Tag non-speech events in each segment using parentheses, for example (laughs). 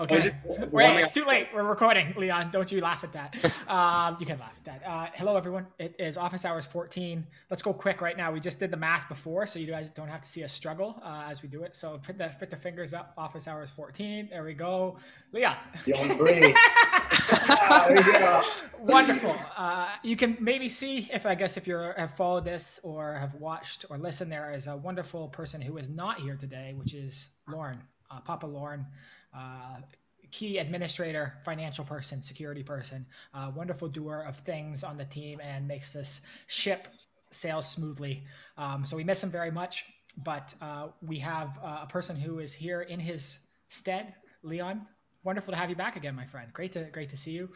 okay. Wait, it's too late. We're recording, Leon. Don't you laugh at that. (laughs) Um, you can laugh at that. Uh, hello, everyone. It is office hours 14. Let's go quick right now. We just did the math before, so you guys don't have to see us struggle uh, as we do it. So put the put the fingers up. Office hours 14. There we go. Leon. Leon Bray. we go. Wonderful. Uh, you can maybe see if I guess if you have followed this or have watched or listened, there is a wonderful person who is not here today, which is Lauren uh, Papa Lauren, uh, key administrator, financial person, security person, uh, wonderful doer of things on the team, and makes this ship sail smoothly. Um, so we miss him very much, but uh, we have uh, a person who is here in his stead, Leon. Wonderful to have you back again, my friend. Great to great to see you.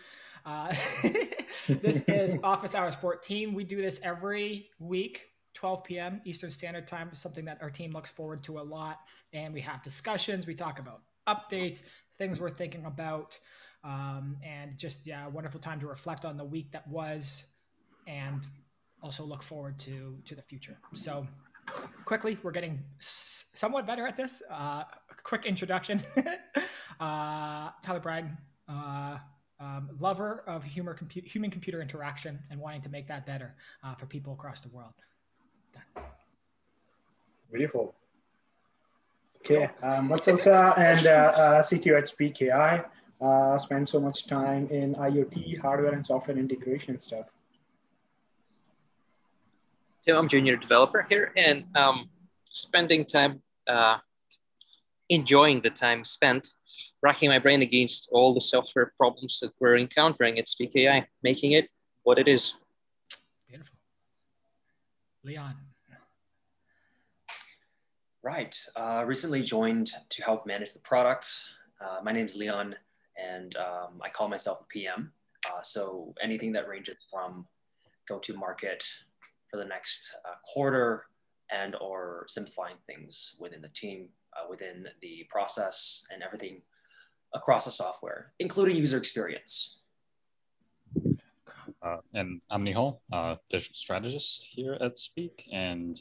Uh, (laughs) this is (laughs) Office Hours 14. We do this every week 12 p.m. Eastern Standard Time is something that our team looks forward to a lot. And we have discussions, we talk about updates, things we're thinking about, um, and just, yeah, wonderful time to reflect on the week that was and also look forward to to the future. So, quickly, we're getting somewhat better at this. Uh, quick introduction (laughs) uh, Tyler Bryden. Uh, um, lover of humor, compu- human computer interaction and wanting to make that better uh, for people across the world. Beautiful. Okay, um, Vatsal Shah and uh, uh, CTO at SpeakAI. Uh, spend so much time in IoT, hardware and software integration stuff. Tim, I'm junior developer here and um, spending time uh, enjoying the time spent racking my brain against all the software problems that we're encountering at SpeakAI, making it what it is. Beautiful. Leon. Right. Uh, recently joined to help manage the product. Uh, my name is Leon, and um, I call myself a PM. Uh, so anything that ranges from go to market for the next uh, quarter and or simplifying things within the team, uh, within the process and everything across the software, including user experience. Uh, and I'm Nihal, digital strategist here at Speak, and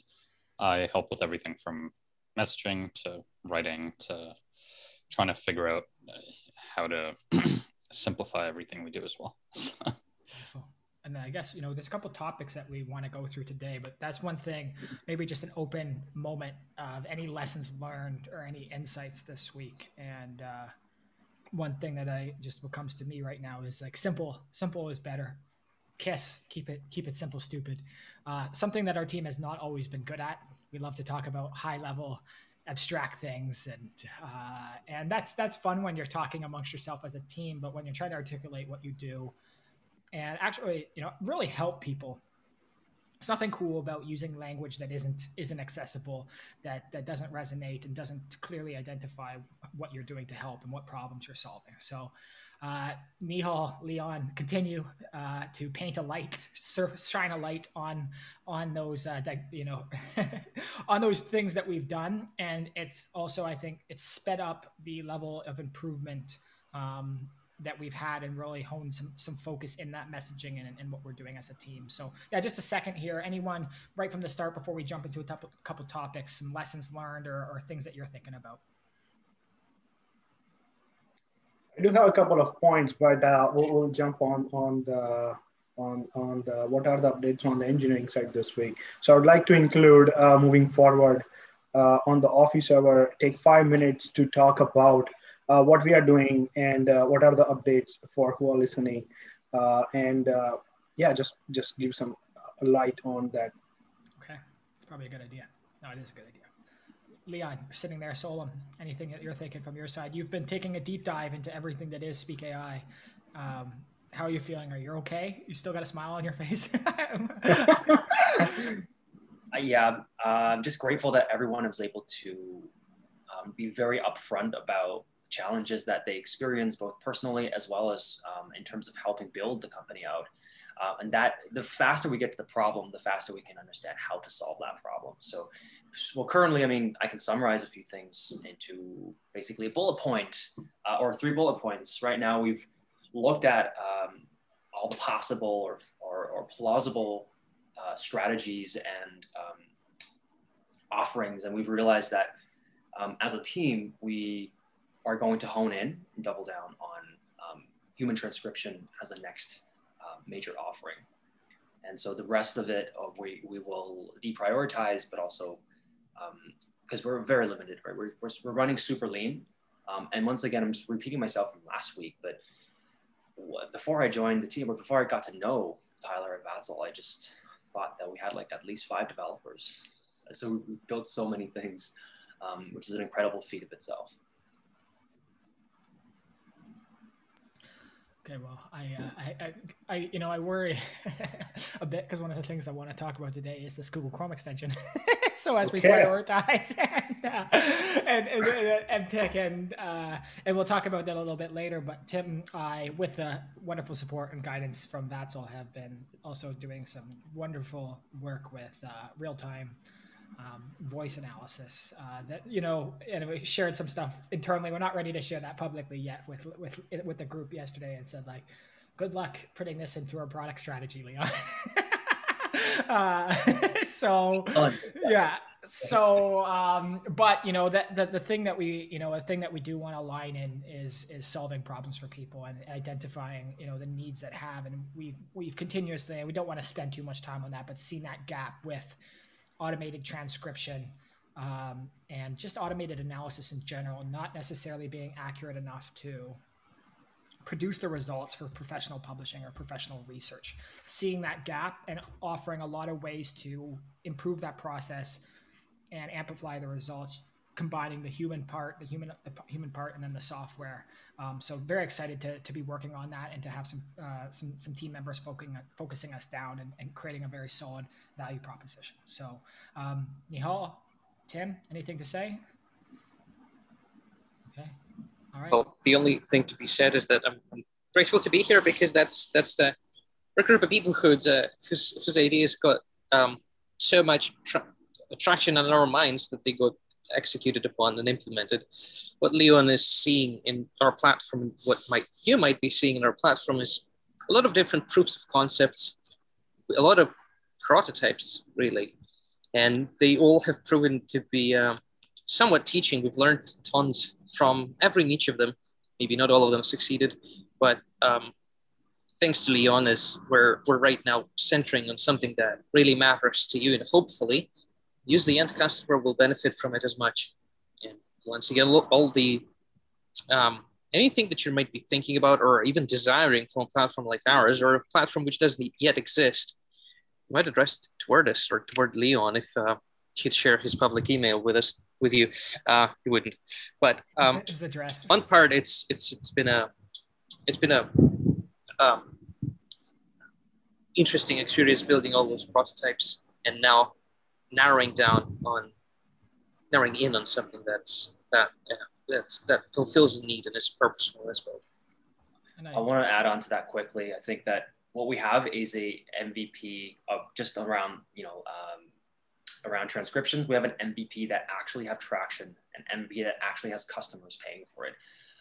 I help with everything from messaging to writing to trying to figure out uh, how to (clears throat) simplify everything we do as well. (laughs) and I guess you know there's a couple topics that we want to go through today, but that's one thing. Maybe just an open moment of any lessons learned or any insights this week. And uh, one thing that I just what comes to me right now is like simple. Simple is better. Kiss. Keep it. Keep it simple. Stupid. Uh, something that our team has not always been good at. We love to talk about high level, abstract things, and uh, and that's that's fun when you're talking amongst yourself as a team. But when you're trying to articulate what you do, and actually, you know, really help people. It's nothing cool about using language that isn't isn't accessible, that that doesn't resonate and doesn't clearly identify what you're doing to help and what problems you're solving. So, uh, Nihal, Leon, continue uh, to paint a light, shine a light on on those uh, you know (laughs) on those things that we've done, and it's also I think it's sped up the level of improvement um, that we've had and really honed some some focus in that messaging and, and what we're doing as a team. So yeah, just a second here. Anyone right from the start before we jump into a couple, couple topics, some lessons learned or, or things that you're thinking about. I do have a couple of points, but uh, we'll, we'll, jump on on the on on the what are the updates on the engineering side this week. So I would like to include uh, moving forward uh, on the office server. Take five minutes to talk about uh, what we are doing and uh, what are the updates for who are listening, uh, and yeah, just just give some light on that. Okay, it's probably a good idea. No, it is a good idea. Leon, sitting there, Solom, anything that you're thinking from your side? You've been taking a deep dive into everything that is SpeakAI. Um, how are you feeling? Are you okay? You still got a smile on your face? (laughs) uh, yeah, uh, I'm just grateful that everyone was able to um, be very upfront about challenges that they experience, both personally as well as um, in terms of helping build the company out. Uh, and that the faster we get to the problem, the faster we can understand how to solve that problem. So well, currently, I mean, I can summarize a few things into basically a bullet point uh, or three bullet points. Right now, we've looked at um, all the possible or, or, or plausible uh, strategies and um, offerings, and we've realized that um, as a team, we are going to hone in and double down on um, human transcription as a next uh, major offering. And so the rest of it, uh, we, we will deprioritize, but also because um, we're very limited, right? We're, we're, we're running super lean. Um, and once again, I'm just repeating myself from last week, but before I joined the team or before I got to know Tyler and Vatsal, I just thought that we had like at least five developers. So we built so many things, um, which is an incredible feat of itself. Okay, well, I, uh, I, I, I, you know, I worry (laughs) a bit because one of the things I want to talk about today is this Google Chrome extension. (laughs) so as okay. we prioritize (laughs) and, uh, and, and, and, MTech and uh, and we'll talk about that a little bit later. But Tim, I, with the wonderful support and guidance from Vatsal, have been also doing some wonderful work with uh, real time um, voice analysis uh, that you know and we shared some stuff internally. We're not ready to share that publicly yet with with with the group yesterday and said like good luck putting this into our product strategy leon. (laughs) Uh, (laughs) so yeah. So um, but you know that the, the thing that we you know a thing that we do want to line in is is solving problems for people and identifying you know the needs that have. And we've we've continuously and we don't want to spend too much time on that but seen that gap with automated transcription um, and just automated analysis in general, not necessarily being accurate enough to produce the results for professional publishing or professional research. Seeing that gap and offering a lot of ways to improve that process and amplify the results combining the human part, the human the human part, and then the software. Um, so very excited to, to be working on that and to have some uh, some some team members focusing focusing us down and, and creating a very solid value proposition. So um, Nihal, Tim, anything to say? Okay, all right. Well, the only thing to be said is that I'm, grateful to be here because that's that's the group of people who's uh, whose whose ideas got um, so much tra- attraction in our minds that they got executed upon and implemented. What Leon is seeing in our platform, what might you might be seeing in our platform is a lot of different proofs of concepts, a lot of prototypes, really. And they all have proven to be uh, somewhat teaching. We've learned tons from every niche of them. Maybe not all of them succeeded, but um, thanks to Leon, is we're, we're right now centering on something that really matters to you. And hopefully, use the end customer will benefit from it as much. And once again, all the um, anything that you might be thinking about or even desiring from a platform like ours or a platform which doesn't yet exist, you might address it toward us or toward Leon if uh, he'd share his public email with us with you. Uh, he wouldn't, but um, his address. One part, it's it's it's been a it's been a um, interesting experience building all those prototypes, and now narrowing down on narrowing in on something that's that yeah, that's that fulfills a need and is purposeful as well. I, I want to add on to that quickly. I think that what we have is a MVP of just around you know um, around transcriptions. We have an MVP that actually have traction, an MVP that actually has customers paying for it.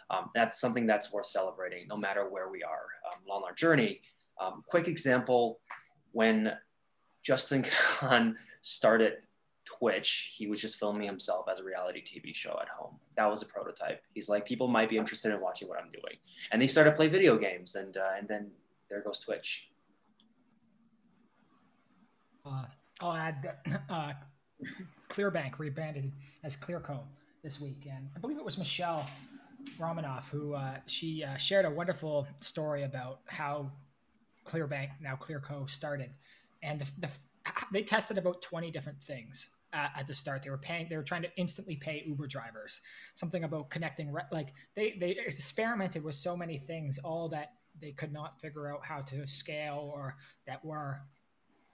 Um, that's something that's worth celebrating, no matter where we are um, along our journey. Um, quick example: when Justin (laughs) Kan started Twitch, he was just filming himself as a reality TV show at home. That was a prototype. He's like, people might be interested in watching what I'm doing, and they started play video games, and uh, and then there goes Twitch. Uh, I'll add (clears throat) uh, Clearbanc rebranded as Clearco this week, and I believe it was Michele Romanow who uh, she uh, shared a wonderful story about how Clearbanc now Clearco started, and the, the they tested about 20 different things at, at, the start. They were paying, they were trying to instantly pay Uber drivers. Something about connecting, like they they experimented with so many things, all that they could not figure out how to scale or that were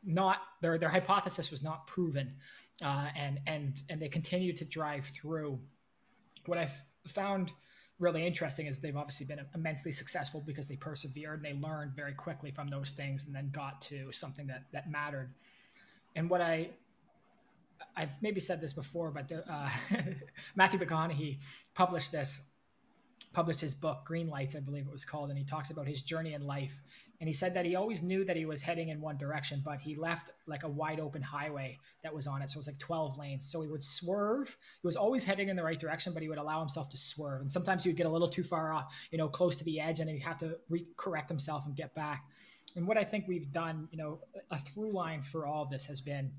not their their hypothesis was not proven, uh, and and and they continued to drive through. What I found really interesting is they've obviously been immensely successful because they persevered and they learned very quickly from those things and then got to something that that mattered and what I I've maybe said this before, but uh, (laughs) Matthew McConaughey published this published his book Green Lights, I believe it was called, and he talks about his journey in life. And he said that he always knew that he was heading in one direction, but he left like a wide open highway that was on it. So it was like 12 lanes. So he would swerve. He was always heading in the right direction, but he would allow himself to swerve. And sometimes he would get a little too far off, you know, close to the edge, and he'd have to re- correct himself and get back. And what I think we've done, you know, a through line for all of this has been,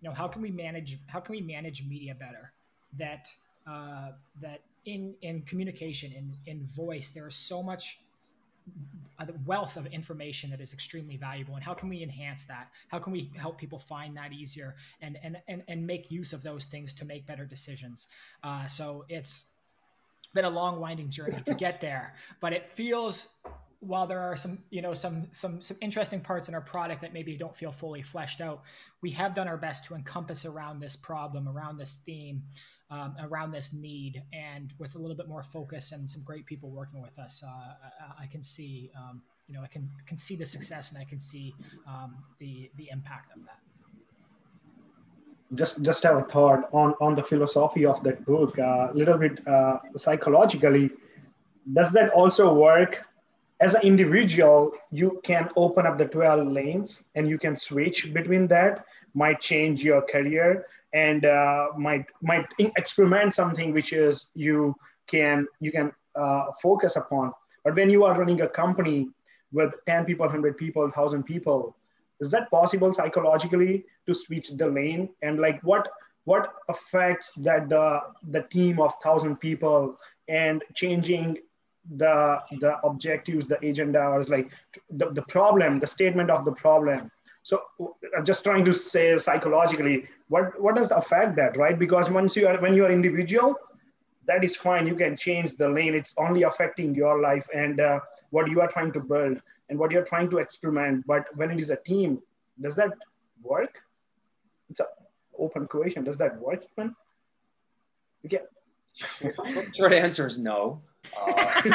you know, how can we manage how can we manage media better? That uh, that in in communication in in voice there is so much a wealth of information that is extremely valuable. And how can we enhance that? How can we help people find that easier and and and, and make use of those things to make better decisions? Uh, so it's been a long winding journey to get there but it feels while there are some you know some some some interesting parts in our product that maybe don't feel fully fleshed out we have done our best to encompass around this problem around this theme um, around this need and with a little bit more focus and some great people working with us uh, I, I, can see um, you know i can can see the success and i can see um, the the impact of that. Just just have a thought on on the philosophy of that book a uh, little bit uh, psychologically does that also work as an individual, you can open up the 12 lanes and you can switch between that, might change your career and uh, might might experiment something which is you can you can uh, focus upon. But when you are running a company with 10 people, 100 people, 1,000 people, is that possible psychologically to switch the lane? And like what what affects that the the team of 1,000 people and changing the the objectives the agenda was like the, the problem the statement of the problem. So i'm just trying to say psychologically what what does affect that right? Because once you are when you are individual that is fine. You can change the lane. It's only affecting your life and uh, what you are trying to build and what you're trying to experiment. But when it is a team does that work? It's an open question. Does that work even? Okay (laughs) short answer is no uh, (laughs)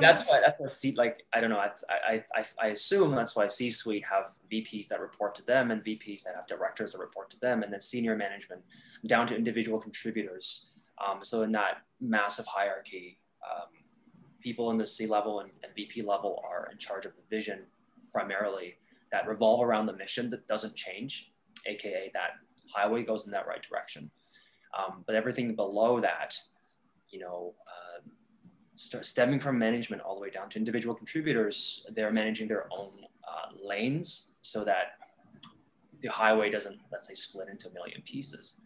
that's why that's what C like I don't know I, I I assume that's why C-suite have VPs that report to them and VPs that have directors that report to them and then senior management down to individual contributors. Um, so in that massive hierarchy, um, people in the C level and, and VP level are in charge of the vision primarily that revolve around the mission that doesn't change, aka that highway goes in that right direction. Um, but everything below that you know, uh, st- stemming from management all the way down to individual contributors, they're managing their own uh, lanes so that the highway doesn't, let's say, split into a million pieces.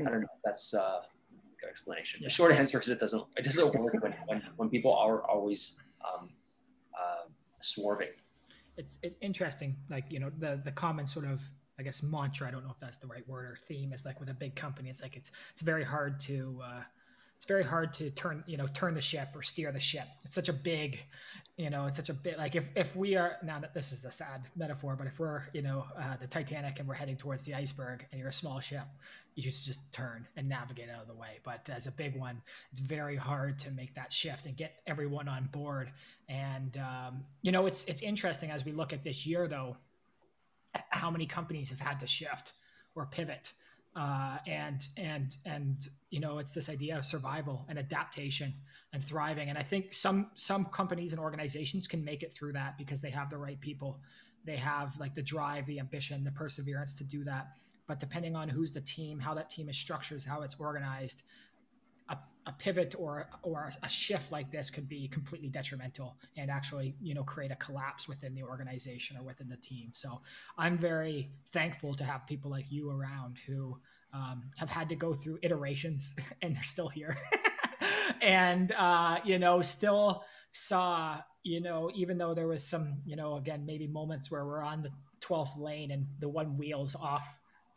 I don't know. That's uh, a good explanation. The short answer is it doesn't. It doesn't work when, when, when people are always um, uh, swerving. It's it, interesting. Like you know, the the common sort of I guess mantra. I don't know if that's the right word or theme. Is like with a big company, it's like it's it's very hard to uh, it's very hard to turn you know turn the ship or steer the ship it's such a big you know it's such a bit like if if we are now that this is a sad metaphor but if we're you know uh, the titanic and we're heading towards the iceberg and you're a small ship you just just turn and navigate out of the way but as a big one it's very hard to make that shift and get everyone on board and um, you know it's it's interesting as we look at this year though how many companies have had to shift or pivot. Uh, and and and you know it's this idea of survival and adaptation and thriving. And i think some some companies and organizations can make it through that because they have the right people. They have like the drive the ambition the perseverance to do that. But depending on who's the team how that team is structured how it's organized a, pivot or or a shift like this could be completely detrimental and actually you know create a collapse within the organization or within the team. So i'm very thankful to have people like you around who um, have had to go through iterations (laughs) and they're still here. (laughs) And uh, you know still saw you know even though there was some you know again maybe moments where we're on the 12th lane and the one wheel's off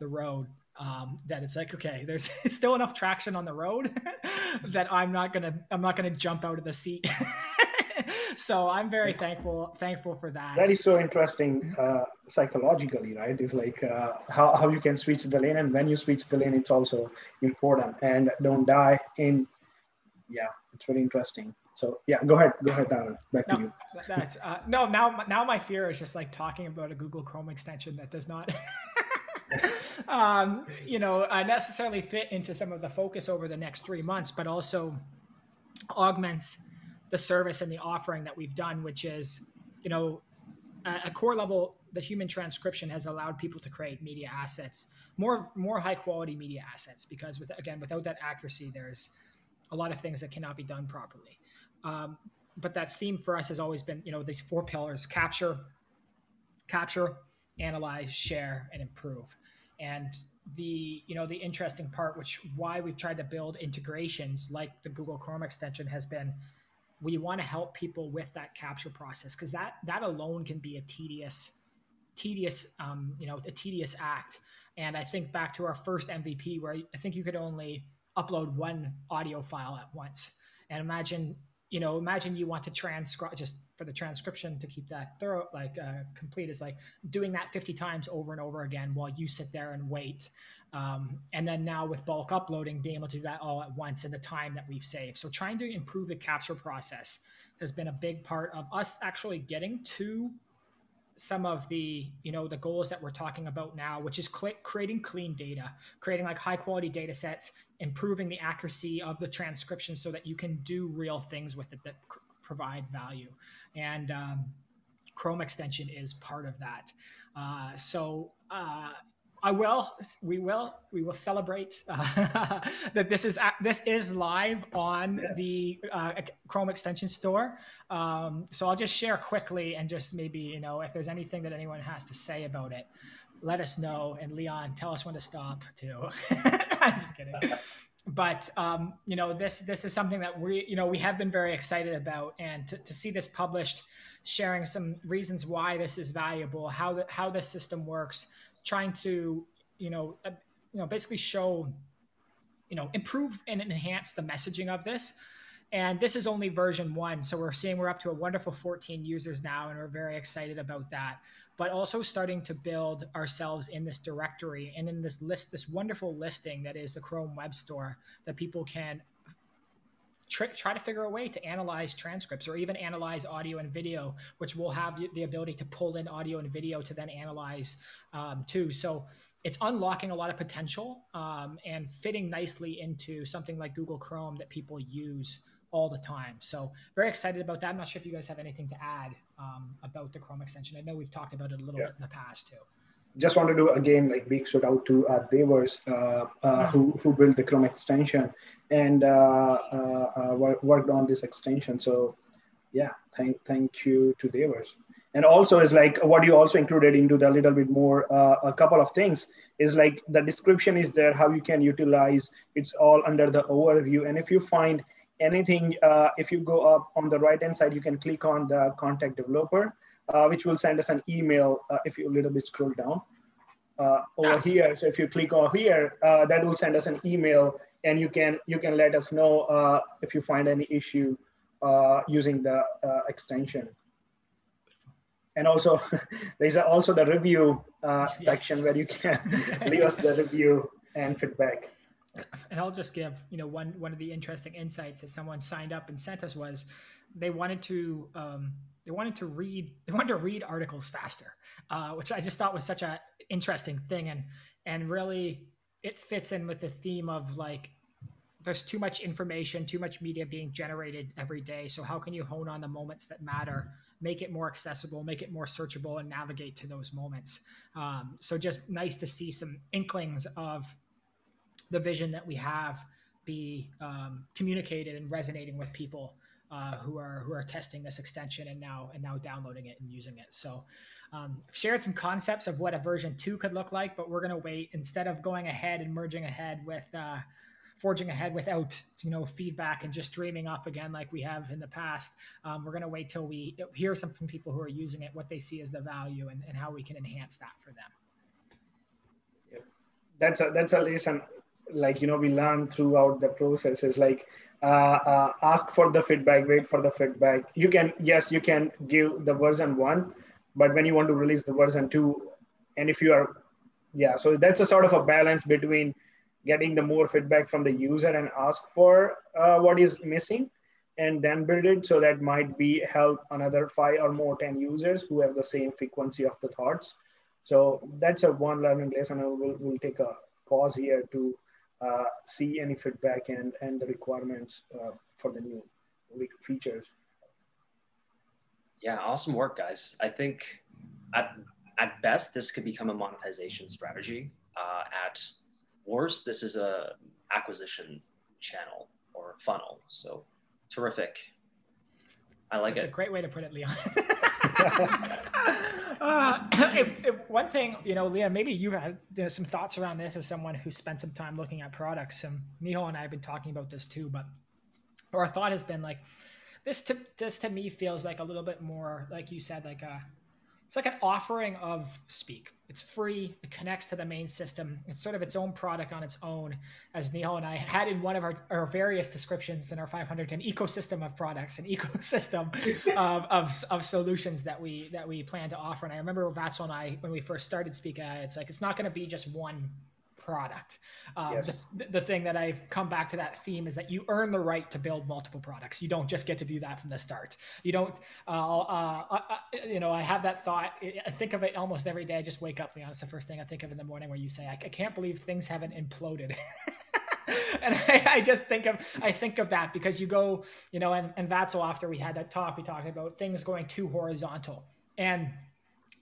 the road um, that it's like okay there's (laughs) still enough traction on the road (laughs) that i'm not gonna i'm not gonna jump out of the seat. (laughs) So i'm very thankful thankful for that. That is so interesting uh, psychologically right? It's like uh, how, how you can switch the lane and when you switch the lane it's also important. And don't die in yeah it's really interesting. So yeah go ahead go ahead Darren. back no, to you. that's uh, no now now my fear is just like talking about a google chrome extension that does not (laughs) um, you know, uh, necessarily fit into some of the focus over the next three months, but also augments the service and the offering that we've done, which is, you know, at a core level, the human transcription has allowed people to create media assets, more more high quality media assets, because with again without that accuracy, there's a lot of things that cannot be done properly. Um, but that theme for us has always been, you know, these four pillars: capture, capture, analyze, share, and improve. And the you know the interesting part, which why we've tried to build integrations like the Google Chrome extension, has been we want to help people with that capture process because that that alone can be a tedious tedious um, you know a tedious act. And i think back to our first mvp where i think you could only upload one audio file at once. And imagine you know imagine you want to transcribe just for the transcription to keep that thorough like uh, complete is like doing that 50 times over and over again while you sit there and wait. Um, and then now with bulk uploading being able to do that all at once in the time that we've saved. So trying to improve the capture process has been a big part of us actually getting to some of the you know the goals that we're talking about now which is cl- creating clean data creating like high quality data sets improving the accuracy of the transcription so that you can do real things with it that provide value and um, chrome extension is part of that uh, so uh, I will. We will. We will celebrate uh, (laughs) that this is this is live on yes. the uh, Chrome extension store. Um, so I'll just share quickly and just maybe you know if there's anything that anyone has to say about it, let us know. And Leon, tell us when to stop too. (laughs) I'm just kidding. But um, you know this this is something that we you know we have been very excited about, and to, to see this published, sharing some reasons why this is valuable, how the, how this system works trying to you know uh, you know basically show you know improve and enhance the messaging of this and this is only version one so we're seeing we're up to a wonderful 14 users now and we're very excited about that but also starting to build ourselves in this directory and in this list this wonderful listing that is the chrome web store that people can try, try to figure a way to analyze transcripts or even analyze audio and video, which will have the ability to pull in audio and video to then analyze um, too. So it's unlocking a lot of potential um, and fitting nicely into something like Google Chrome that people use all the time. So very excited about that. I'm not sure if you guys have anything to add um, about the Chrome extension. I know we've talked about it a little yeah. bit in the past too just want to do again like big shout out to uh, Devers uh, uh, who who built the Chrome extension and uh, uh, uh worked on this extension. So yeah, thank thank you to Devers. And also is like what you also included into the little bit more a couple of things is like the description is there how you can utilize it's all under the overview and if you find anything if you go up on the right hand side you can click on the contact developer uh, which will send us an email uh, if you a little bit scroll down uh, over ah. here. So if you click on here, uh, that will send us an email and you can you can let us know uh, if you find any issue uh, using the extension. And also, (laughs) there's also the review yes. section where you can (laughs) leave us the review and feedback and I'll just give you know one one of the interesting insights that someone signed up and sent us was they wanted to um, they wanted to read (laughs) they wanted to read articles faster uh, which i just thought was such a interesting thing. And and really it fits in with the theme of like there's too much information too much media being generated every day. So how can you hone on the moments that matter make it more accessible make it more searchable and navigate to those moments? Um, so just nice to see some inklings of the vision that we have be um, communicated and resonating with people uh, who are who are testing this extension and now and now downloading it and using it. So, um, shared some concepts of what a version two could look like, but we're going to wait instead of going ahead and merging ahead with uh, forging ahead without you know feedback and just dreaming up again like we have in the past. Um, we're going to wait till we hear some from people who are using it, what they see as the value, and, and how we can enhance that for them. Yep. That's a that's a lesson like you know we learn throughout the process is like uh, uh, ask for the feedback wait for the feedback. You can yes you can give the version one but when you want to release the version two and if you are yeah so that's a sort of a balance between getting the more feedback from the user and ask for uh, what is missing and then build it. So that might be help another five or more 10 users who have the same frequency of the thoughts. So that's a one learning lesson. We'll, we'll take a pause here to uh, see any feedback and, and the requirements uh, for the new features. Yeah, awesome work, guys. I think at, at best, this could become a monetization strategy. Uh, at worst, this is a acquisition channel or funnel. So terrific. I like That's it. It's a great way to put it, Leon. (laughs) (laughs) uh, (coughs) if, if one thing, you know, Leon, maybe you had you know, some thoughts around this as someone who spent some time looking at products. And Nihal and I have been talking about this too, but our thought has been like, this to this to me feels like a little bit more, like you said, like a it's like an offering of Speak. It's free. It connects to the main system. It's sort of its own product on its own, as Nihal and I had in one of our, our various descriptions in our 500, an ecosystem of products, an (laughs) ecosystem of, of, of, solutions that we that we plan to offer. And I remember Vatsal and I, when we first started Speak AI, it's like it's not going to be just one product. Um, yes. the, the, thing that I've come back to that theme is that you earn the right to build multiple products. You don't just get to do that from the start. You don't, uh, uh, uh, you know, I have that thought. I think of it almost every day. I just wake up, Leon. It's the first thing I think of in the morning where you say, I, I can't believe things haven't imploded. (laughs) and I, I, just think of I think of that because you go, you know, and, and Vatsal after we had that talk, we talked about things going too horizontal. And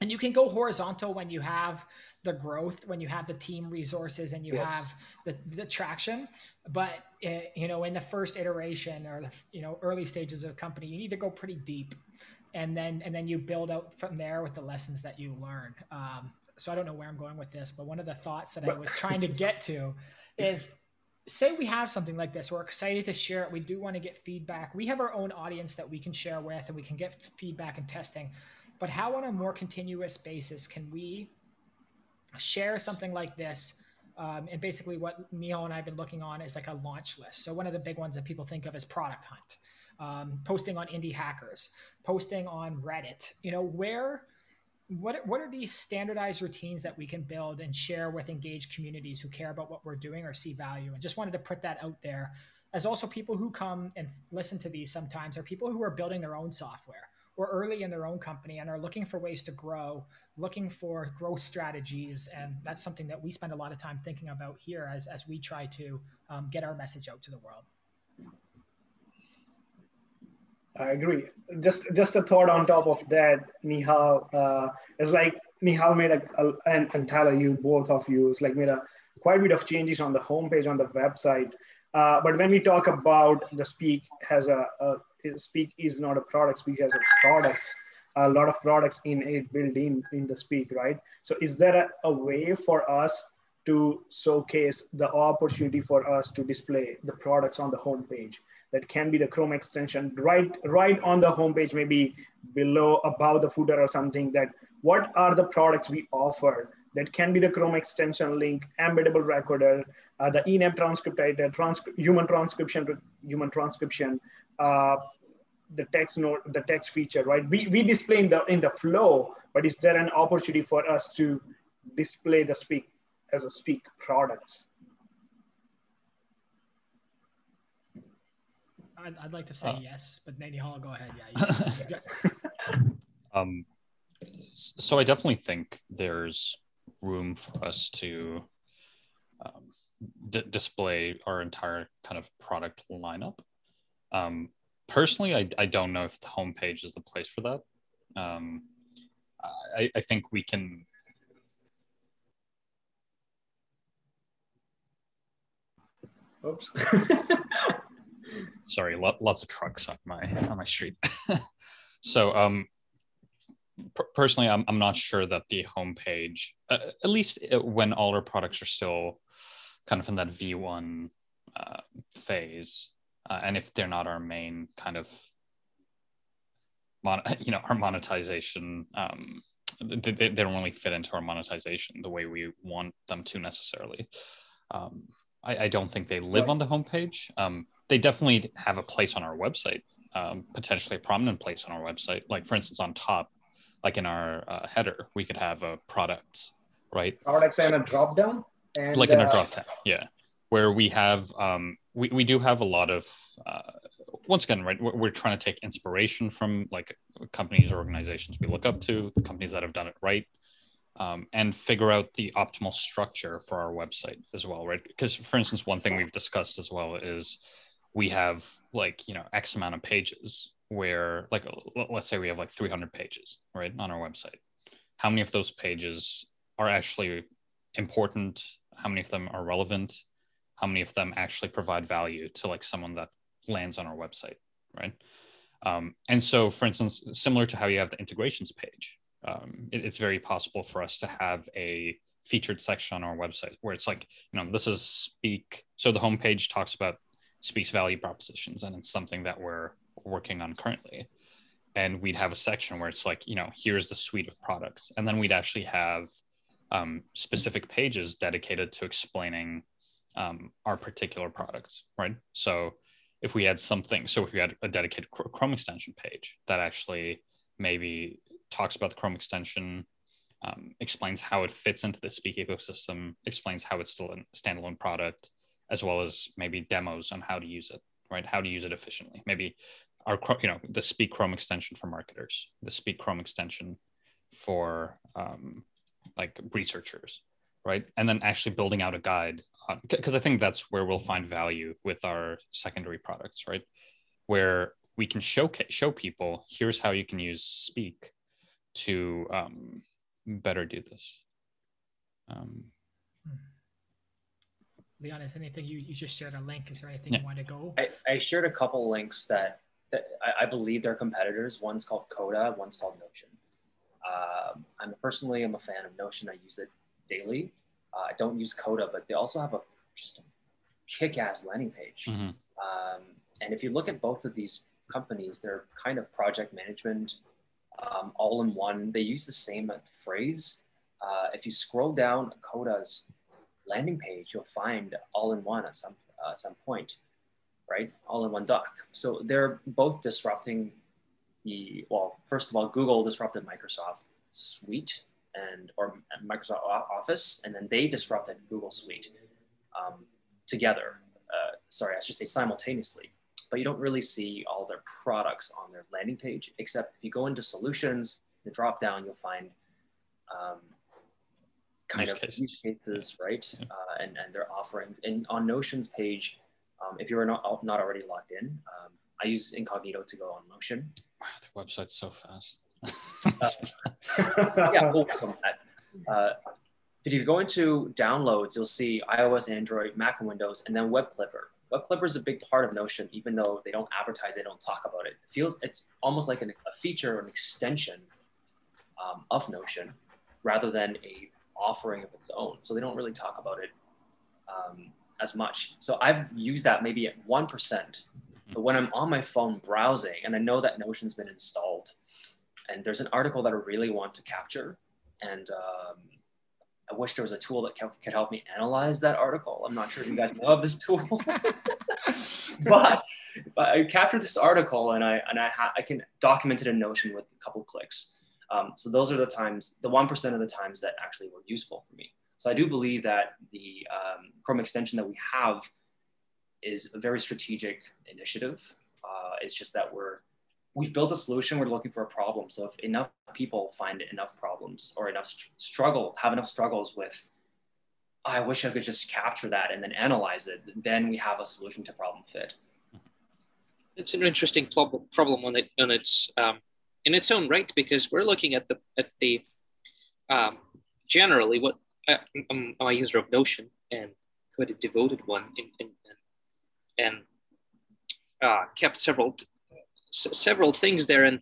and you can go horizontal when you have the growth when you have the team resources and you yes. have the, the traction. But it, eh, you know in the first iteration or the you know early stages of a company you need to go pretty deep. And then and then you build out from there with the lessons that you learn. Um, so i don't know where i'm going with this but one of the thoughts that i was trying to get to (laughs) is say we have something like this we're excited to share it we do want to get feedback we have our own audience that we can share with and we can get feedback and testing but how on a more continuous basis can we share something like this. Um, and basically, what Nihal and I have been looking on is like a launch list. So, one of the big ones that people think of is Product Hunt, um, posting on Indie Hackers, posting on Reddit. You know, where, what, what are these standardized routines that we can build and share with engaged communities who care about what we're doing or see value? And just wanted to put that out there. As also people who come and listen to these sometimes are people who are building their own software or early in their own company and are looking for ways to grow, looking for growth strategies. And that's something that we spend a lot of time thinking about here as, as we try to um, get our message out to the world. I agree. Just just a thought on top of that, Nihal, uh, is like Nihal made a, a and, and Tyler, you both of you, is like made a quite a bit of changes on the homepage on the website. Uh, but when we talk about the Speak has a, a Speak is not a product. Speak has a products, a lot of products in it built in in the Speak, right? So is there a, a way for us to showcase the opportunity for us to display the products on the homepage? That can be the Chrome extension right right on the homepage, maybe below above the footer or something. That what are the products we offer that can be the Chrome extension link, embeddable recorder, uh, the ename transcript editor, human transcription, human transcription, uh, the text note, the text feature, right? We, we display in the in the flow, but is there an opportunity for us to display the speak as a speak products? I'd, I'd like to say uh, yes, but Nihal, go ahead. Yeah. (laughs) (laughs) um, so I definitely think there's room for us to um, d- display our entire kind of product lineup. Um, personally, I, I don't know if the homepage is the place for that. Um, I, I think we can. Oops. (laughs) Sorry, lo- lots of trucks on my on my street. (laughs) so, um, personally, I'm, I'm not sure that the homepage, uh, at least uh, when all our products are still kind of in that V1 uh, phase, uh, and if they're not our main kind of, mon- (laughs) you know, our monetization, um, they, they don't really fit into our monetization the way we want them to necessarily. Um, I, I, don't think they live on the homepage. Um, they definitely have a place on our website, um, potentially a prominent place on our website. Like for instance, on top, like in our uh, header, we could have a product, right? Products and a drop down. And, like in a uh, drop down, yeah, where we have um, we we do have a lot of uh, once again, right? We're, we're trying to take inspiration from like companies or organizations we look up to, companies that have done it right. um, and figure out the optimal structure for our website as well, right? Because, for instance, one thing we've discussed as well is we have like you know x amount of pages where like let's say we have like 300 pages right on our website. How many of those pages are actually important? How many of them are relevant? How many of them actually provide value to like someone that lands on our website right? Um, and so for instance similar to how you have the integrations page um, it, it's very possible for us to have a featured section on our website where it's like you know this is speak so the homepage talks about speaks value propositions and it's something that we're working on currently. And we'd have a section where it's like you know here's the suite of products. And then we'd actually have um, specific pages dedicated to explaining um, our particular products right? So if we had something so if we had a dedicated chrome extension page that actually maybe talks about the chrome extension um, explains how it fits into the speak ecosystem explains how it's still a standalone product as well as maybe demos on how to use it right? How to use it efficiently. Maybe our you know the speak chrome extension for marketers the speak chrome extension for um, like researchers right and then actually building out a guide because i think that's where we'll find value with our secondary products right where we can show show people here's how you can use speak to um, better do this um, Leon, is anything you, you just shared a link? Is there anything yeah. you want to go? I, I shared a couple links that, that I, I believe they're competitors. One's called Coda, one's called Notion. Um, I'm personally I'm a fan of Notion. I use it daily. Uh, I don't use Coda, but they also have a just a kick-ass landing page. Mm-hmm. Um, and if you look at both of these companies, they're kind of project management, um, all in one. They use the same phrase. Uh, if you scroll down Coda's landing page, you'll find all in one at some, uh, some point, right? All in one doc. So they're both disrupting the, well, first of all, Google disrupted Microsoft Suite and or Microsoft Office, and then they disrupted Google Suite um, together. Uh, sorry, I should say simultaneously. But you don't really see all their products on their landing page, except if you go into solutions, the drop down, you'll find um, kind use of cases. use cases, right? Yeah. Uh, and, and their offerings. And on Notion's page, um, if you're not, not already logged in, um, I use Incognito to go on Notion. Wow, their website's so fast. (laughs) uh, (laughs) yeah, we'll uh, but if you go into downloads, you'll see iOS, Android, Mac, and Windows, and then Web Clipper. Web Clipper is a big part of Notion, even though they don't advertise, they don't talk about it. It feels it's almost like an, a feature or an extension um, of Notion, rather than a offering of its own. So they don't really talk about it um, as much. So I've used that maybe at 1%. But when I'm on my phone browsing and I know that Notion's been installed and there's an article that I really want to capture and um, I wish there was a tool that could help me analyze that article. I'm not sure if you guys know of this tool, (laughs) but I capture this article and I and I, ha- I can document it in Notion with a couple clicks. Um, so those are the times, the 1% of the times that actually were useful for me. So I do believe that the um, Chrome extension that we have is a very strategic initiative. Uh, it's just that we're, we've built a solution, we're looking for a problem. So if enough people find enough problems or enough struggle, have enough struggles with, I wish I could just capture that and then analyze it, then we have a solution to problem fit. It's an interesting problem on, it, on its um, in its own right because we're looking at the at the um, generally what I, am a user of Notion and quite a devoted one in, in, in and uh, kept several several things there. And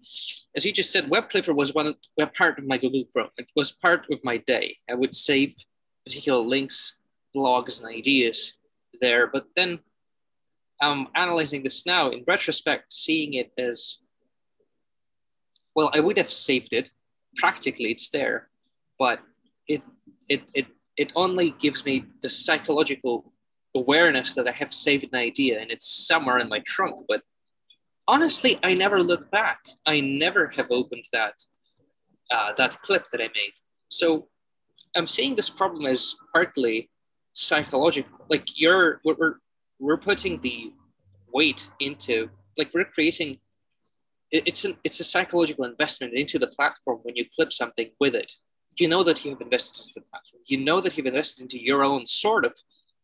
as you just said, Web Clipper was one a part of my Google Chrome. It was part of my day. I would save particular links, blogs, and ideas there. But then I'm analyzing this now in retrospect, seeing it as well, I would have saved it. Practically, it's there, but it it it it only gives me the psychological awareness that I have saved an idea and it's somewhere in my trunk. But honestly, I never look back. I never have opened that uh, that clip that I made. So I'm seeing this problem as partly psychological. Like you're we're we're putting the weight into like we're creating it's an it's a psychological investment into the platform when you clip something with it you know that you have invested into the platform. You know that you've invested into your own sort of,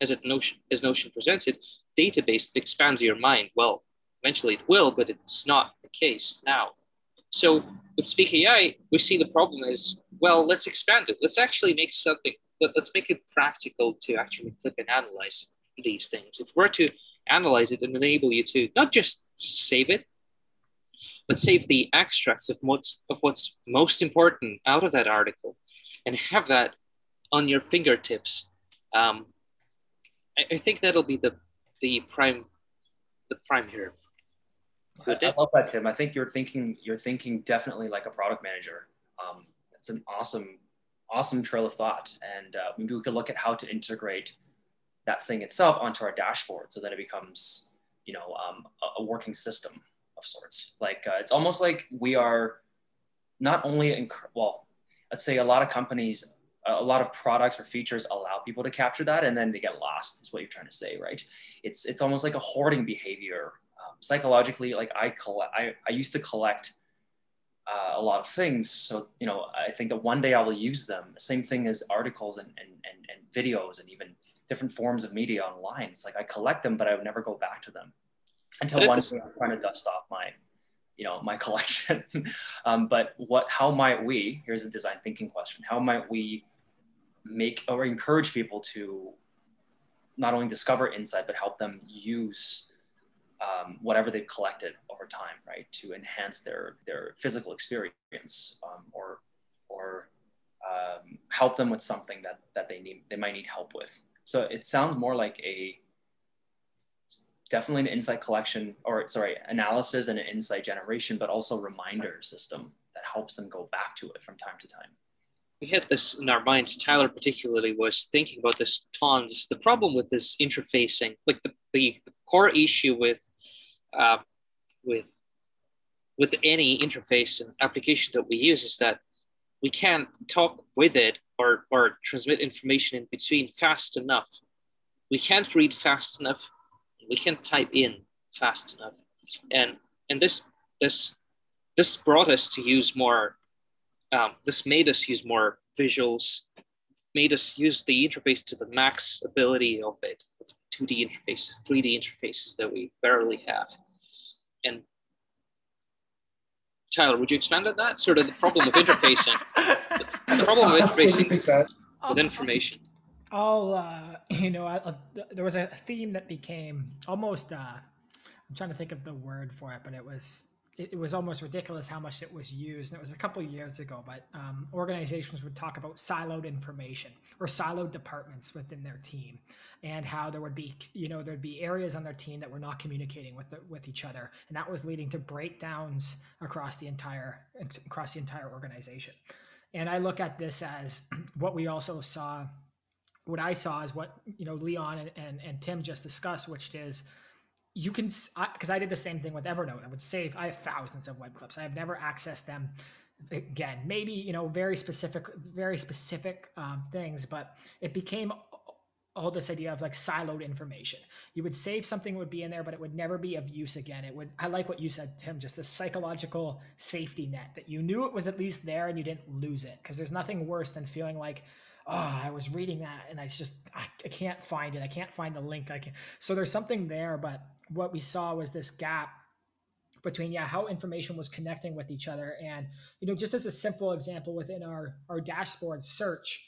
as it Notion as Notion presents it, database that expands your mind. Well, eventually it will, but it's not the case now. So with Speak AI, we see the problem is, well, let's expand it. Let's actually make something, let, us make it practical to actually click and analyze these things. If we're to analyze it and enable you to not just save it, but save the extracts of what's, of what's most important out of that article and have that on your fingertips. Um, I, I think that'll be the, the prime, the prime here. I, I, love that, Tim. I think you're thinking you're thinking definitely like a product manager. Um, it's an awesome, awesome trail of thought, and uh, maybe we could look at how to integrate that thing itself onto our dashboard so that it becomes, you know, um, a, a, working system of sorts. Like uh, it's almost like we are not only in, well, let's say a lot of companies, a lot of products or features allow people to capture that, and then they get lost. Is what you're trying to say, right? It's it's almost like a hoarding behavior psychologically, like I collect, I, I used to collect uh, a lot of things. So, you know, I think that one day I will use them. Same thing as articles and, and, and, and videos and even different forms of media online. It's like I collect them, but I would never go back to them until one day I'm trying to dust off my, you know, my (laughs) collection. um, but what, how might we, here's a design thinking question. How might we make or encourage people to not only discover insight, but help them use um, whatever they've collected over time, right, to enhance their their physical experience um, or or um, help them with something that that they need they might need help with. So it sounds more like a definitely an insight collection or sorry analysis and an insight generation, but also reminder system that helps them go back to it from time to time. We had this in our minds. Tyler particularly was thinking about this tons. The problem with this interfacing, like the, the, core issue with uh, with with any interface and application that we use is that we can't talk with it or, or transmit information in between fast enough. We can't read fast enough. We can't type in fast enough. And and this this this brought us to use more. Um, this made us use more visuals, made us use the interface to the max ability of it, 2D interfaces, 3D interfaces that we barely have and Tyler, would you expand on that? Sort of the problem of interfacing, (laughs) the problem of interfacing with information. I'll, uh, (clears throat) you know, I, I, there was a theme that became almost, uh, I'm trying to think of the word for it, but it was it, it, was almost ridiculous how much it was used. And it was a couple years ago, but um, organizations would talk about siloed information or siloed departments within their team, and how there would be, you know, there'd be areas on their team that were not communicating with the, with each other, and that was leading to breakdowns across the entire across the entire organization. And I look at this as (clears throat) what we also saw. What I saw is what you know Leon and, and, and Tim just discussed, which is you can because I, I, did the same thing with evernote. I would save i have thousands of web clips. I have never accessed them again. Maybe you know very specific very specific um, things but it became all this idea of like siloed information. You would save something would be in there but it would never be of use again. It would i like what you said tim just the psychological safety net that you knew it was at least there and you didn't lose it because there's nothing worse than feeling like oh, I was reading that and I just I, I, can't find it. I can't find the link. I can so there's something there, but what we saw was this gap between yeah how information was connecting with each other and you know just as a simple example within our our dashboard search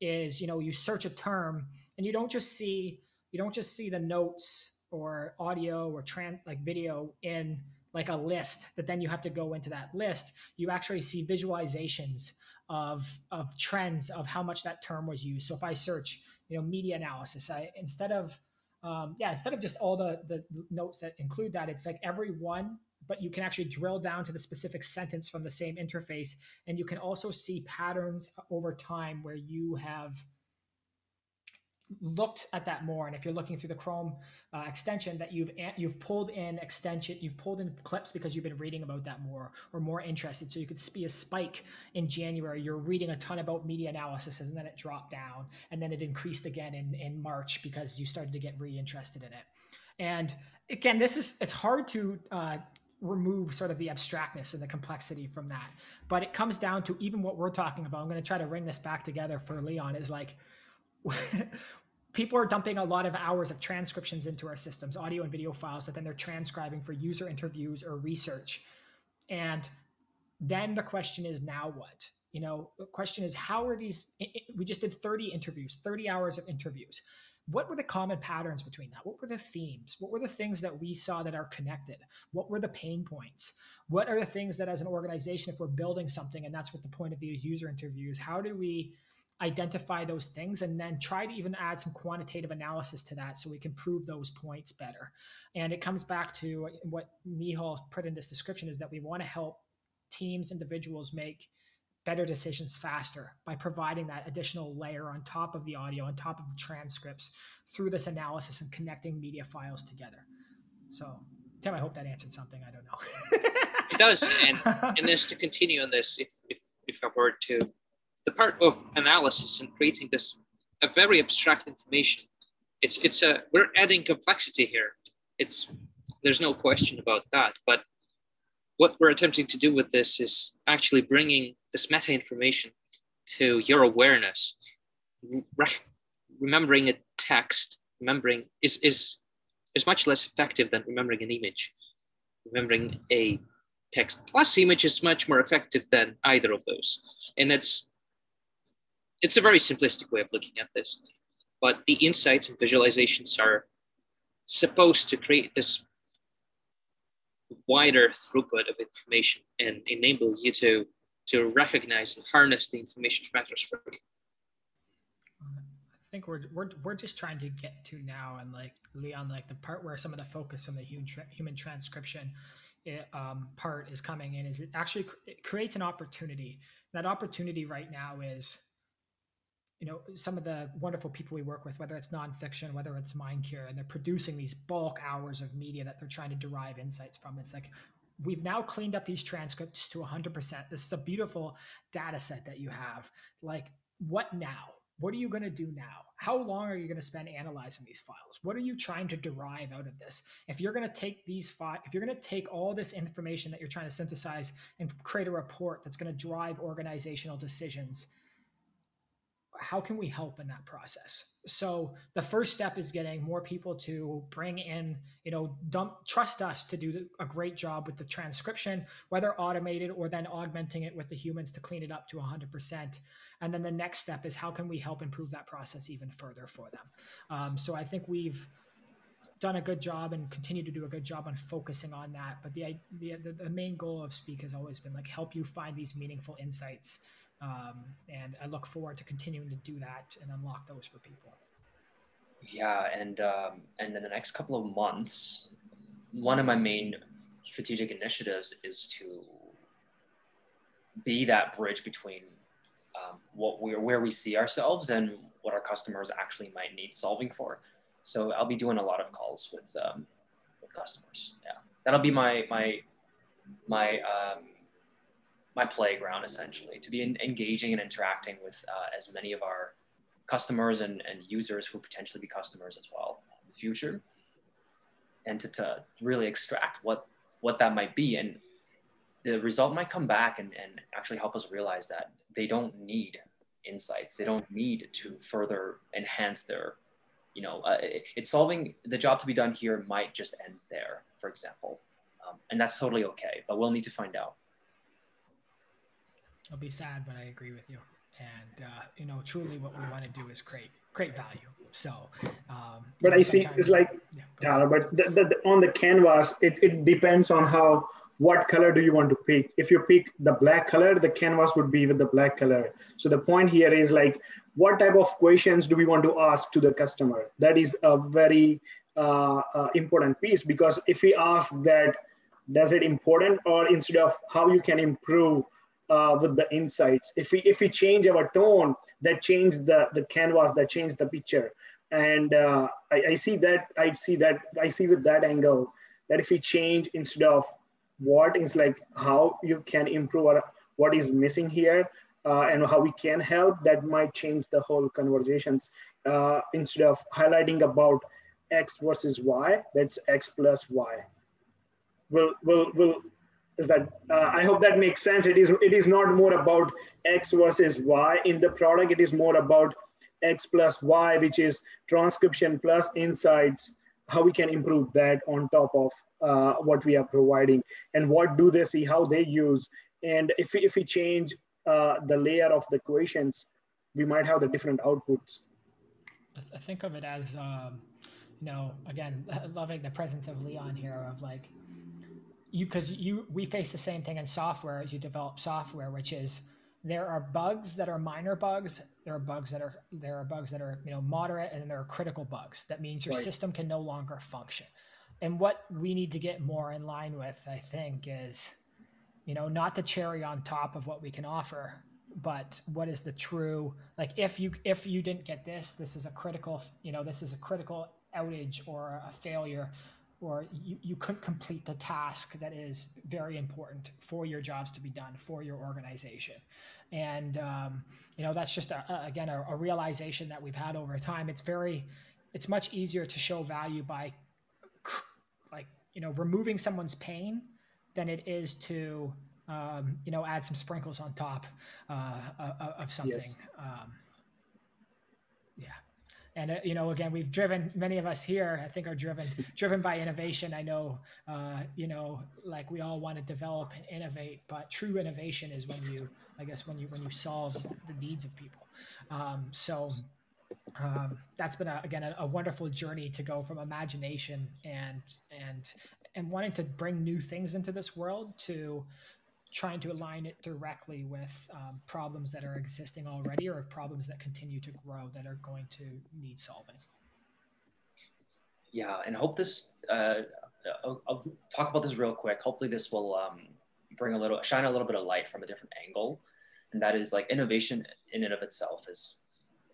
is you know you search a term and you don't just see you don't just see the notes or audio or trans like video in like a list that then you have to go into that list you actually see visualizations of of trends of how much that term was used. So if I search, you know, media analysis, I instead of um, yeah, instead of just all the the notes that include that, it's like every one, but you can actually drill down to the specific sentence from the same interface, and you can also see patterns over time where you have looked at that more and if you're looking through the chrome uh, extension that you've you've pulled in extension you've pulled in clips because you've been reading about that more or more interested so you could see a spike in january you're reading a ton about media analysis and then it dropped down and then it increased again in in march because you started to get really interested in it and again this is it's hard to uh, remove sort of the abstractness and the complexity from that. But it comes down to even what we're talking about. I'm going to try to ring this back together for Leon is like (laughs) people are dumping a lot of hours of transcriptions into our systems, audio and video files that then they're transcribing for user interviews or research. And then the question is now what? You know, the question is how are these we just did 30 interviews, 30 hours of interviews what were the common patterns between that? What were the themes? What were the things that we saw that are connected? What were the pain points? What are the things that, as an organization, if we're building something, and that's what the point of these user interviews, how do we identify those things and then try to even add some quantitative analysis to that so we can prove those points better? And it comes back to what Nihal put in this description is that we want to help teams, individuals make better decisions faster by providing that additional layer on top of the audio, on top of the transcripts through this analysis and connecting media files together. So, Tim, I hope that answered something. I don't know. it does. And, (laughs) and this to continue on this, if, if, if I were to, the part of analysis and creating this, a very abstract information, it's, it's a, we're adding complexity here. It's, there's no question about that. But what we're attempting to do with this is actually bringing this meta information to your awareness. Re- remembering a text, remembering is, is, is much less effective than remembering an image. Remembering a text plus image is much more effective than either of those. And it's, it's a very simplistic way of looking at this. But the insights and visualizations are supposed to create this wider throughput of information and enable you to to recognize and harness the information matters for you. I think we're, we're, we're just trying to get to now and like Leon, like the part where some of the focus on the human, tra- human transcription it, eh, um, part is coming in is it actually cr- it creates an opportunity. That opportunity right now is, you know, some of the wonderful people we work with, whether it's nonfiction, whether it's MindCure, and they're producing these bulk hours of media that they're trying to derive insights from. It's like, we've now cleaned up these transcripts to 100%. This is a beautiful data set that you have. Like, what now? What are you going to do now? How long are you going to spend analyzing these files? What are you trying to derive out of this? If you're going to take these five, if you're going to take all this information that you're trying to synthesize and create a report that's going to drive organizational decisions, how can we help in that process? So the first step is getting more people to bring in you know dump trust us to do a great job with the transcription whether automated or then augmenting it with the humans to clean it up to 100% and then the next step is how can we help improve that process even further for them? Um, so i think we've done a good job and continue to do a good job on focusing on that. But the, the the main goal of speak has always been like help you find these meaningful insights um, and I look forward to continuing to do that and unlock those for people. Yeah, and um, and in the next couple of months, one of my main strategic initiatives is to be that bridge between um, what we're where we see ourselves and what our customers actually might need solving for. So I'll be doing a lot of calls with um, with customers. Yeah, that'll be my my my um, my playground essentially to be in, engaging and interacting with uh, as many of our customers and, and users who potentially be customers as well in the future. And to, to really extract what what that might be. And the result might come back and, and actually help us realize that they don't need insights. They don't need to further enhance their you know uh, it, it's solving the job to be done here might just end there for example. Um, and that's totally okay but we'll need to find out I'll be sad, but I agree with you. And uh, you know, truly, what we want to do is create create value. So, um, but I see it's like, yeah, but the, the, the, on the canvas, it, it depends on how what color do you want to pick. If you pick the black color, the canvas would be with the black color. So the point here is like, what type of questions do we want to ask to the customer? That is a very uh, uh, important piece because if we ask that, does it important or instead of how you can improve uh, with the insights. If we if we change our tone, that change the the canvas, that change the picture. And uh, I, I see that I see that I see with that angle that if we change instead of what is like how you can improve or what is missing here uh, and how we can help, that might change the whole conversations. Uh, instead of highlighting about X versus Y, that's X plus Y. will will will is that uh, I hope that makes sense. It is it is not more about X versus Y in the product. It is more about X plus Y, which is transcription plus insights. How we can improve that on top of uh, what we are providing, and what do they see, how they use, and if we, if we change uh, the layer of the equations we might have the different outputs. I think of it as, um, you know, again, (laughs) loving the presence of Leon here of like, you because you we face the same thing in software as you develop software, which is there are bugs that are minor bugs. There are bugs that are there are bugs that are you know moderate, and then there are critical bugs. That means your right. system can no longer function. And what we need to get more in line with, I think, is you know not the cherry on top of what we can offer, but what is the true like if you if you didn't get this, this is a critical you know this is a critical outage or a failure or you, you couldn't complete the task that is very important for your jobs to be done for your organization. And um, you know that's just a, a, again a, a, realization that we've had over time. It's very it's much easier to show value by like you know removing someone's pain than it is to um, you know add some sprinkles on top uh, of something yes. um, and uh, you know again we've driven many of us here i think are driven driven by innovation. I know uh, you know like we all want to develop and innovate but true innovation is when you i guess when you when you solve the needs of people. Um, so um, that's been a, again a, a, wonderful journey to go from imagination and and and wanting to bring new things into this world to trying to align it directly with um, problems that are existing already or problems that continue to grow that are going to need solving. Yeah, and hope this. Uh, I'll, I'll, talk about this real quick. Hopefully, this will um, bring a little, shine a little bit of light from a different angle, and that is like innovation in and of itself is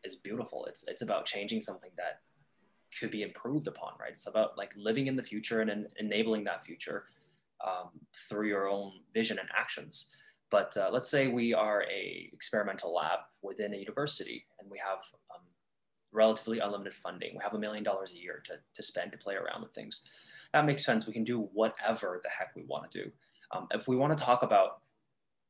is beautiful. It's it's about changing something that could be improved upon, right? It's about like living in the future and, and enabling that future um, through your own vision and actions. But uh, let's say we are a experimental lab within a university and we have um, relatively unlimited funding. We have a million dollars a year to, to spend to play around with things. That makes sense. We can do whatever the heck we want to do. Um, if we want to talk about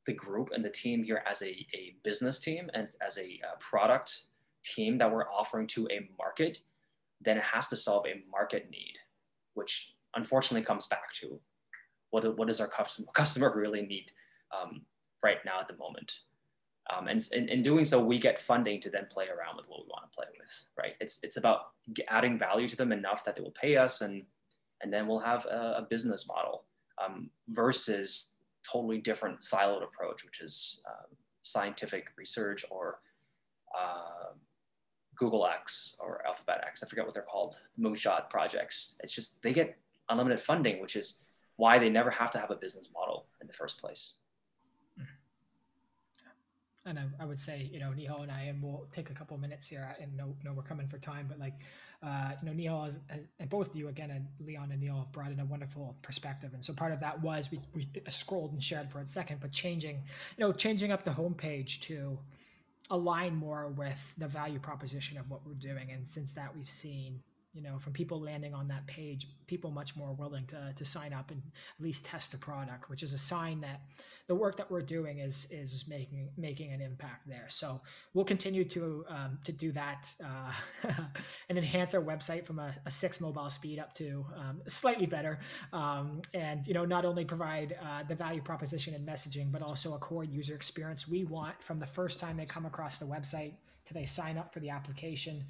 the group and the team here as a, a business team and as a, a product team that we're offering to a market, then it has to solve a market need, which unfortunately comes back to what, what does our customer, really need um, right now at the moment? Um, and in, in, doing so, we get funding to then play around with what we want to play with, right? It's, it's about adding value to them enough that they will pay us and, and then we'll have a, a business model um, versus totally different siloed approach, which is um, scientific research or uh, Google X or Alphabet X. I forget what they're called, moonshot projects. It's just, they get unlimited funding, which is why they never have to have a business model in the first place. And I, I would say, you know, Nihal and I, and we'll take a couple minutes here, and know, know we're coming for time, but like, uh, you know, Nihal has, has, and both of you again, and Leon and Neil have brought in a wonderful perspective, and so part of that was we, we scrolled and shared for a second, but changing, you know, changing up the homepage to align more with the value proposition of what we're doing, and since that we've seen you know, from people landing on that page, people much more willing to, to sign up and at least test the product, which is a sign that the work that we're doing is is making making an impact there. So we'll continue to um, to do that uh, (laughs) and enhance our website from a, a six mobile speed up to um, slightly better, um, and you know not only provide uh, the value proposition and messaging, but also a core user experience we want from the first time they come across the website to they sign up for the application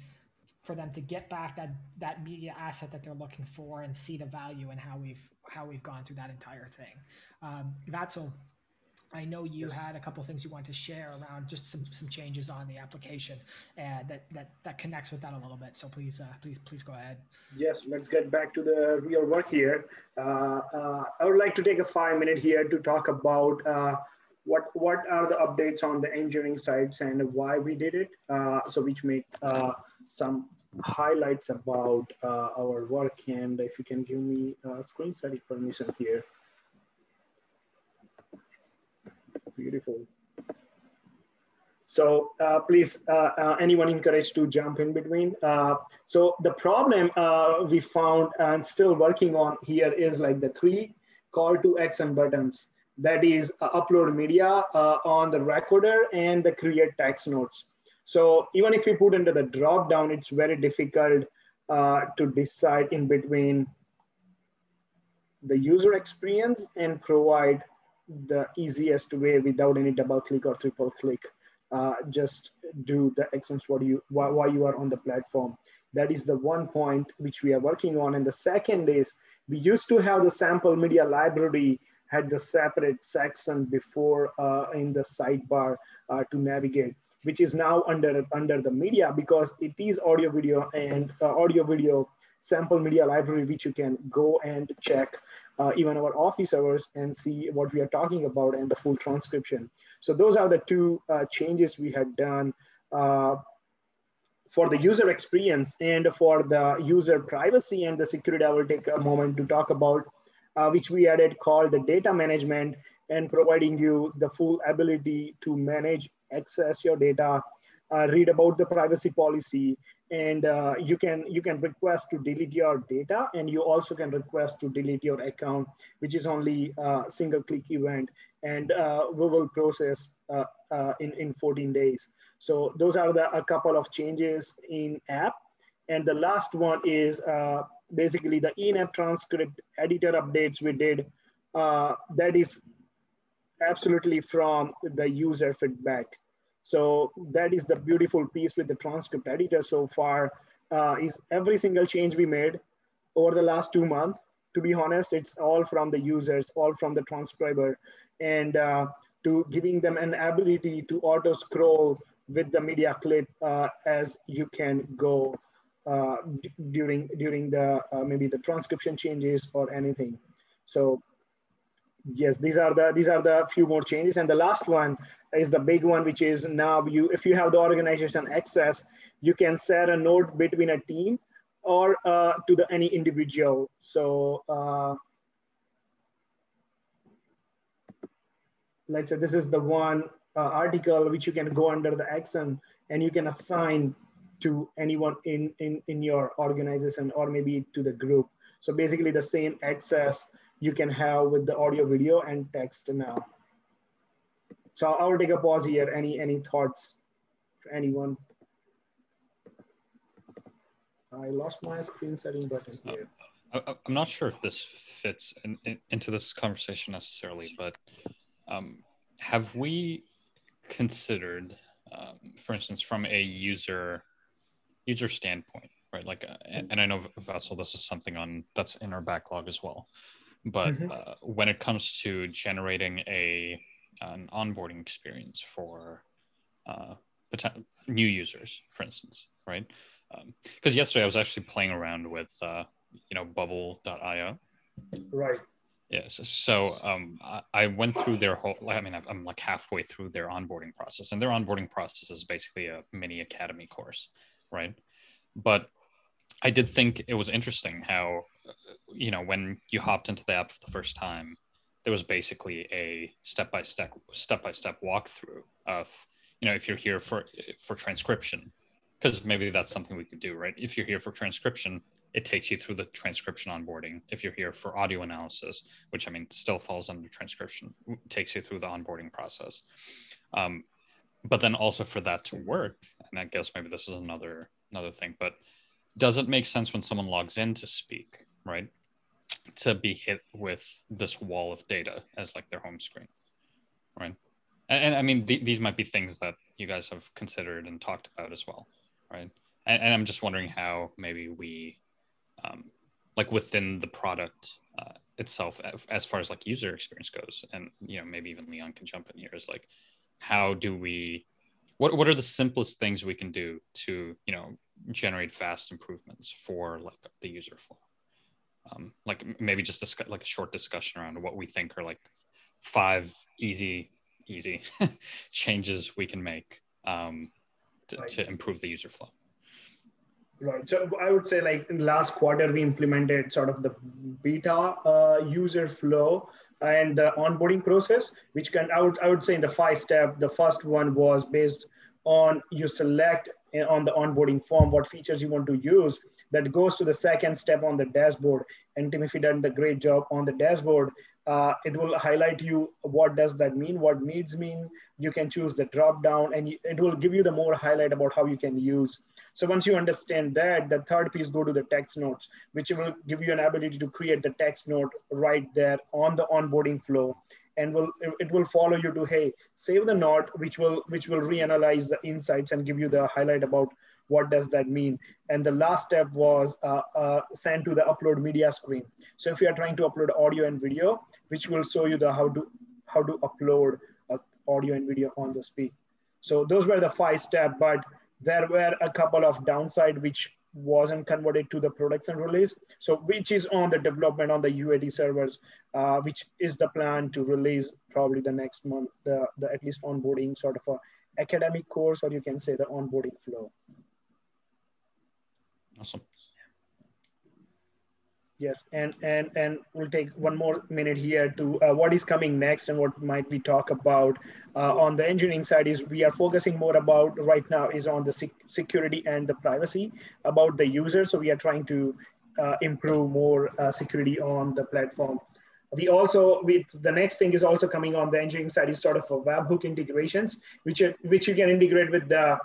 for them to get back that that media asset that they're looking for and see the value and how we've how we've gone through that entire thing. Um. I know you yes. had a couple things you want to share around just some some changes on the application uh, that that that connects with that a little bit. So please uh, please please go ahead. Yes, let's get back to the real work here. Uh, uh I would like to take a five minute here to talk about uh, what what are the updates on the engineering sides and why we did it. Uh, so which make some highlights about uh, our work and if you can give me a screen sharing permission here. Beautiful. So uh, please, uh, uh, anyone encouraged to jump in between. Uh, so the problem uh, we found and still working on here is like the three call to action buttons. That is uh, upload media uh, on the recorder and the create text notes. So even if you put into the drop down, it's very difficult uh, to decide in between the user experience and provide the easiest way without any double click or triple click. Uh, just do the actions what you why, why you are on the platform. That is the one point which we are working on. And the second is we used to have the sample media library had the separate section before uh, in the sidebar uh, to navigate, which is now under under the media because it is audio video and uh, audio video sample media library which you can go and check uh, even our office hours and see what we are talking about and the full transcription. So those are the two uh, changes we had done uh, for the user experience and for the user privacy and the security. I will take a moment to talk about uh, which we added called the data management and providing you the full ability to manage, access your data, uh, read about the privacy policy, and uh, you can you can request to delete your data and you also can request to delete your account which is only a single click event and uh, we will process uh, uh, in in 14 days. So those are the a couple of changes in app. And the last one is basically the in-app transcript editor updates we did that is absolutely from the user feedback so that is the beautiful piece with the transcript editor so far uh, is every single change we made over the last two months. To be honest, it's all from the users, all from the transcriber and uh, to giving them an ability to auto scroll with the media clip uh, as you can go uh, during during the uh, maybe the transcription changes or anything. So yes, these are the these are the few more changes. And the last one is the big one, which is now you if you have the organization access, you can set a node between a team or uh, to the any individual. So uh, let's say this is the one uh, article which you can go under the action and you can assign to anyone in, in, in your organization or maybe to the group. So basically the same access you can have with the audio, video, and text now. So I will take a pause here. Any any thoughts for anyone? I lost my screen setting button here. Uh, I'm not sure if this fits in, in, into this conversation necessarily, but um, have we considered, um, for instance, from a user user standpoint, right? Like, uh, and I know Vatsal, this is something on that's in our backlog as well. But mm-hmm. uh, when it comes to generating a an onboarding experience for uh, new users, for instance, right? Because um, yesterday I was actually playing around with uh, you know Bubble.io. Right. Yes. So um, I, I, went through their whole. I mean, I'm like halfway through their onboarding process, and their onboarding process is basically a mini academy course, right? But I did think it was interesting how you know, when you hopped into the app for the first time, there was basically a step by step step by step walkthrough of, you know, if you're here for for transcription, because maybe that's something we could do, right? If you're here for transcription, it takes you through the transcription onboarding. If you're here for audio analysis, which I mean still falls under transcription, takes you through the onboarding process. Um, but then also for that to work, and I guess maybe this is another another thing, but does it make sense when someone logs in to speak right? To be hit with this wall of data as like their home screen, right? And, and I mean, th- these might be things that you guys have considered and talked about as well, right? And, and I'm just wondering how maybe we, um, like within the product uh, itself, as far as like user experience goes, and you know, maybe even Leon can jump in here. Is like, how do we what what are the simplest things we can do to you know generate fast improvements for like the user flow um, like maybe just discuss, like a short discussion around what we think are like five easy easy (laughs) changes we can make um, to, right. to improve the user flow right so i would say like in the last quarter we implemented sort of the beta uh, user flow and the onboarding process which can I would, I would say in the five step the first one was based on you select on the onboarding form what features you want to use that goes to the second step on the dashboard and Tim, if timothy done the great job on the dashboard uh, it will highlight you what does that mean, what needs mean. You can choose the drop down and it will give you the more highlight about how you can use. So once you understand that, the third piece go to the text notes, which will give you an ability to create the text note right there on the onboarding flow and will it will follow you to hey save the note which will which will reanalyze the insights and give you the highlight about what does that mean. And the last step was uh, uh, sent to the upload media screen. So if you are trying to upload audio and video which will show you the how to how to upload uh, audio and video on the speak so those were the five steps but there were a couple of downside which wasn't converted to the production release. So which is on the development on the UAT servers, uh, which is the plan to release probably the next month, the, the at least onboarding sort of a academic course, or you can say the onboarding flow. Awesome. Yes, and and and we'll take one more minute here to uh, what is coming next and what might we talk about uh, on the engineering side is we are focusing more about right now is on the sec security and the privacy about the user. So we are trying to uh, improve more uh, security on the platform. We also, with the next thing is also coming on the engineering side is sort of a webhook integrations, which, which you can integrate with the,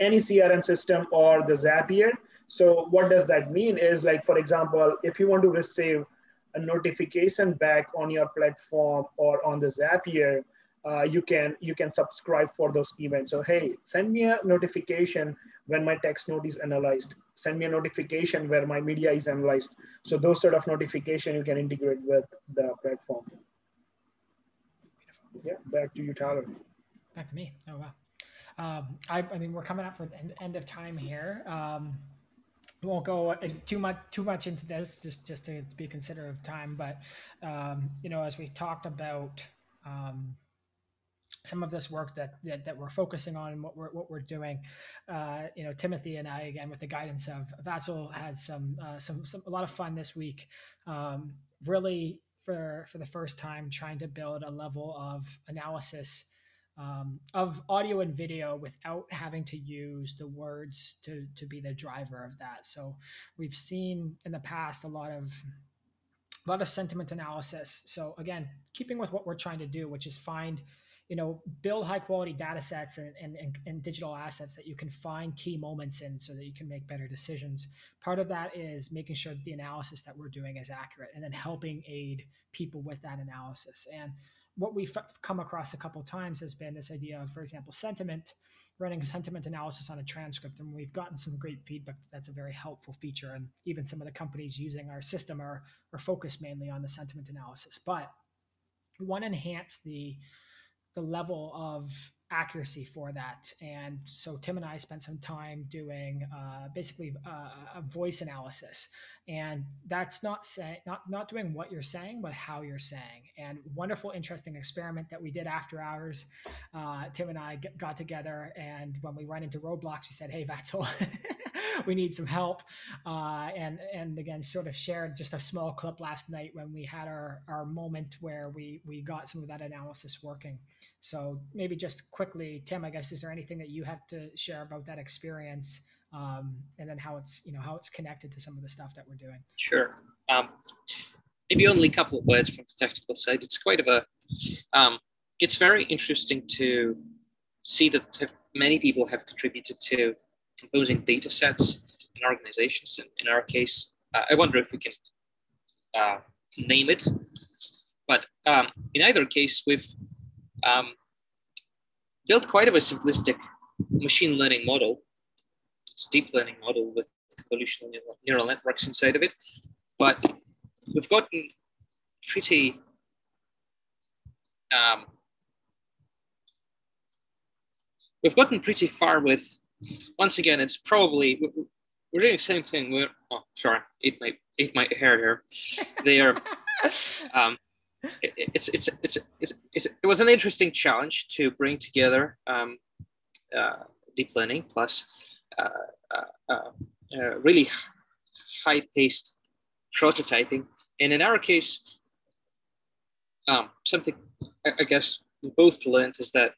any CRM system or the Zapier. So what does that mean is like, for example, if you want to receive a notification back on your platform or on the Zapier, uh, you can you can subscribe for those events. So hey, send me a notification when my text note is analyzed. Send me a notification where my media is analyzed. So those sort of notification you can integrate with the platform. Yeah, back to you, Tyler. Back to me. Oh wow. Um, I, I mean, we're coming up for the end, end of time here. Um, won't go too much too much into this just just to be considerate of time but um, you know as we talked about um, some of this work that, that, that we're focusing on and what we're what we're doing uh, you know timothy and i again with the guidance of Vatsal had some uh, some, some a lot of fun this week um, really for for the first time trying to build a level of analysis um, of audio and video without having to use the words to to be the driver of that. So we've seen in the past a lot of a lot of sentiment analysis. So again, keeping with what we're trying to do, which is find you know build high quality data sets and, and, and, digital assets that you can find key moments in so that you can make better decisions part of that is making sure that the analysis that we're doing is accurate and then helping aid people with that analysis and what we've come across a couple times has been this idea of, for example, sentiment, running a sentiment analysis on a transcript. And we've gotten some great feedback that that's a very helpful feature. And even some of the companies using our system are, are focused mainly on the sentiment analysis. But we want to enhance the, the level of accuracy for that. And so Tim and I spent some time doing uh, basically uh, a voice analysis, and that's not saying not not doing what you're saying, but how you're saying. And wonderful, interesting experiment that we did after hours. Uh, Tim and I got together, and when we ran into roadblocks, we said, "Hey, Vatsal." (laughs) (laughs) we need some help. Uh, and and again, sort of shared just a small clip last night when we had our our moment where we we got some of that analysis working. So maybe just quickly, Tim, I guess is there anything that you have to share about that experience? Um, and then how it's you know how it's connected to some of the stuff that we're doing. Sure. Um, maybe only a couple of words from the technical side. It's quite of a um, it's very interesting to see that many people have contributed to composing data sets in organizations. In, our case, uh, I wonder if we can uh, name it. But um, in either case, we've um, built quite of a simplistic machine learning model. It's a deep learning model with convolutional neural networks inside of it. But we've gotten pretty um, we've gotten pretty far with once again, it's probably we're doing the same thing. We're oh, sorry, ate my ate my hair here. (laughs) They are. Um, it, it's, it's, it's, it's, it's, it was an interesting challenge to bring together um, uh, deep learning plus uh, uh, uh, uh really high paced prototyping. And in our case, um, something I, I guess we both learned is that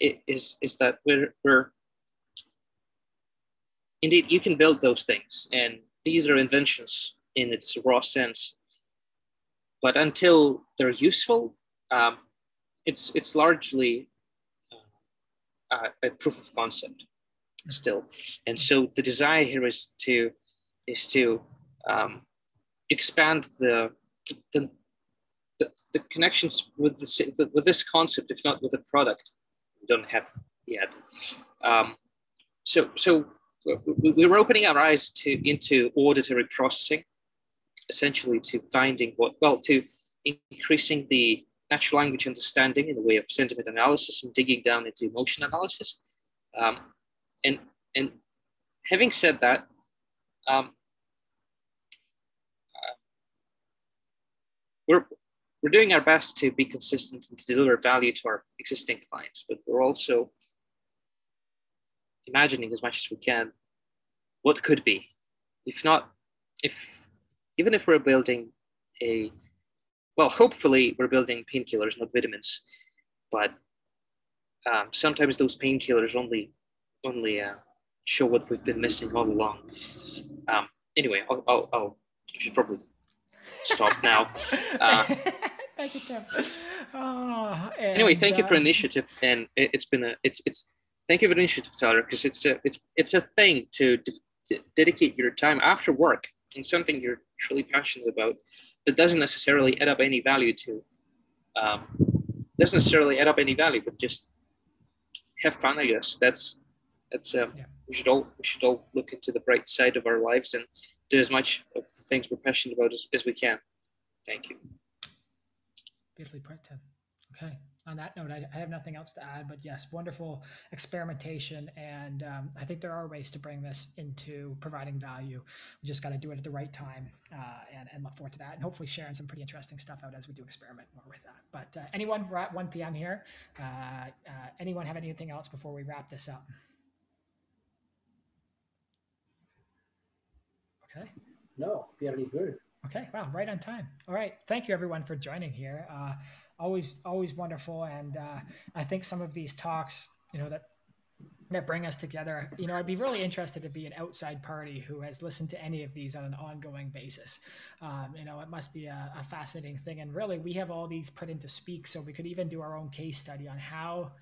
it is is that we're we're indeed, you can build those things, and these are inventions in its raw sense. but until they're useful, um, it's it's largely uh, a proof of concept still. And so the desire here is to is to um, expand the, the the, the connections with the, with this concept, if not with the product, we don't have yet. Um, so so we are opening our eyes to into auditory processing, essentially to finding what well to increasing the natural language understanding in the way of sentiment analysis and digging down into emotion analysis. Um, and and having said that, um, uh, we're we're doing our best to be consistent and to deliver value to our existing clients, but we're also imagining as much as we can what could be. If not, if even if we're building a well, hopefully we're building painkillers, not vitamins, but um, sometimes those painkillers only only uh, show what we've been missing all along. Um, anyway, I'll, I'll, I'll I should probably stop now. (laughs) Uh, thank you, Tim. Oh, anyway, thank uh, you for initiative, and it, has been a it's it's thank you for the initiative, Tyler, because it's a it's it's a thing to, to dedicate your time after work and something you're truly passionate about that doesn't necessarily add up any value to um, doesn't necessarily add up any value, but just have fun. I guess that's that's um, yeah. we should all we should all look into the bright side of our lives and do as much of the things we're passionate about as, as we can. Thank you. Beautifully put. Okay on that note, I, I, have nothing else to add, but yes, wonderful experimentation. And um, I think there are ways to bring this into providing value. We just got to do it at the right time uh, and, and, look forward to that. And hopefully sharing some pretty interesting stuff out as we do experiment more with that. But uh, anyone, we're at 1 p.m. here. Uh, uh, anyone have anything else before we wrap this up? Okay. No, are good. Okay, wow, right on time. All right, thank you everyone for joining here. Uh, always, always wonderful, and uh, I think some of these talks, you know, that that bring us together. You know, I'd be really interested to be an outside party who has listened to any of these on an ongoing basis. Um, you know, it must be a, a fascinating thing, and really, we have all these put into speak, so we could even do our own case study on how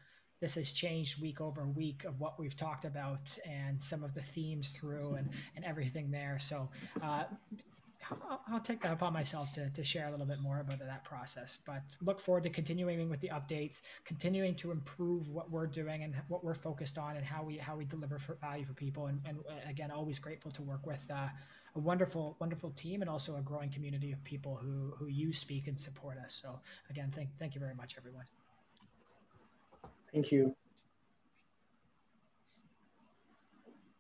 this has changed week over week of what we've talked about and some of the themes through and, and everything there. So uh, I'll, I'll, take that upon myself to, to share a little bit more about that process. But look forward to continuing with the updates, continuing to improve what we're doing and what we're focused on, and how we how we deliver for value for people. And, and uh, again, always grateful to work with uh, a wonderful wonderful team and also a growing community of people who who use speak and support us. So again, thank thank you very much, everyone. Thank you.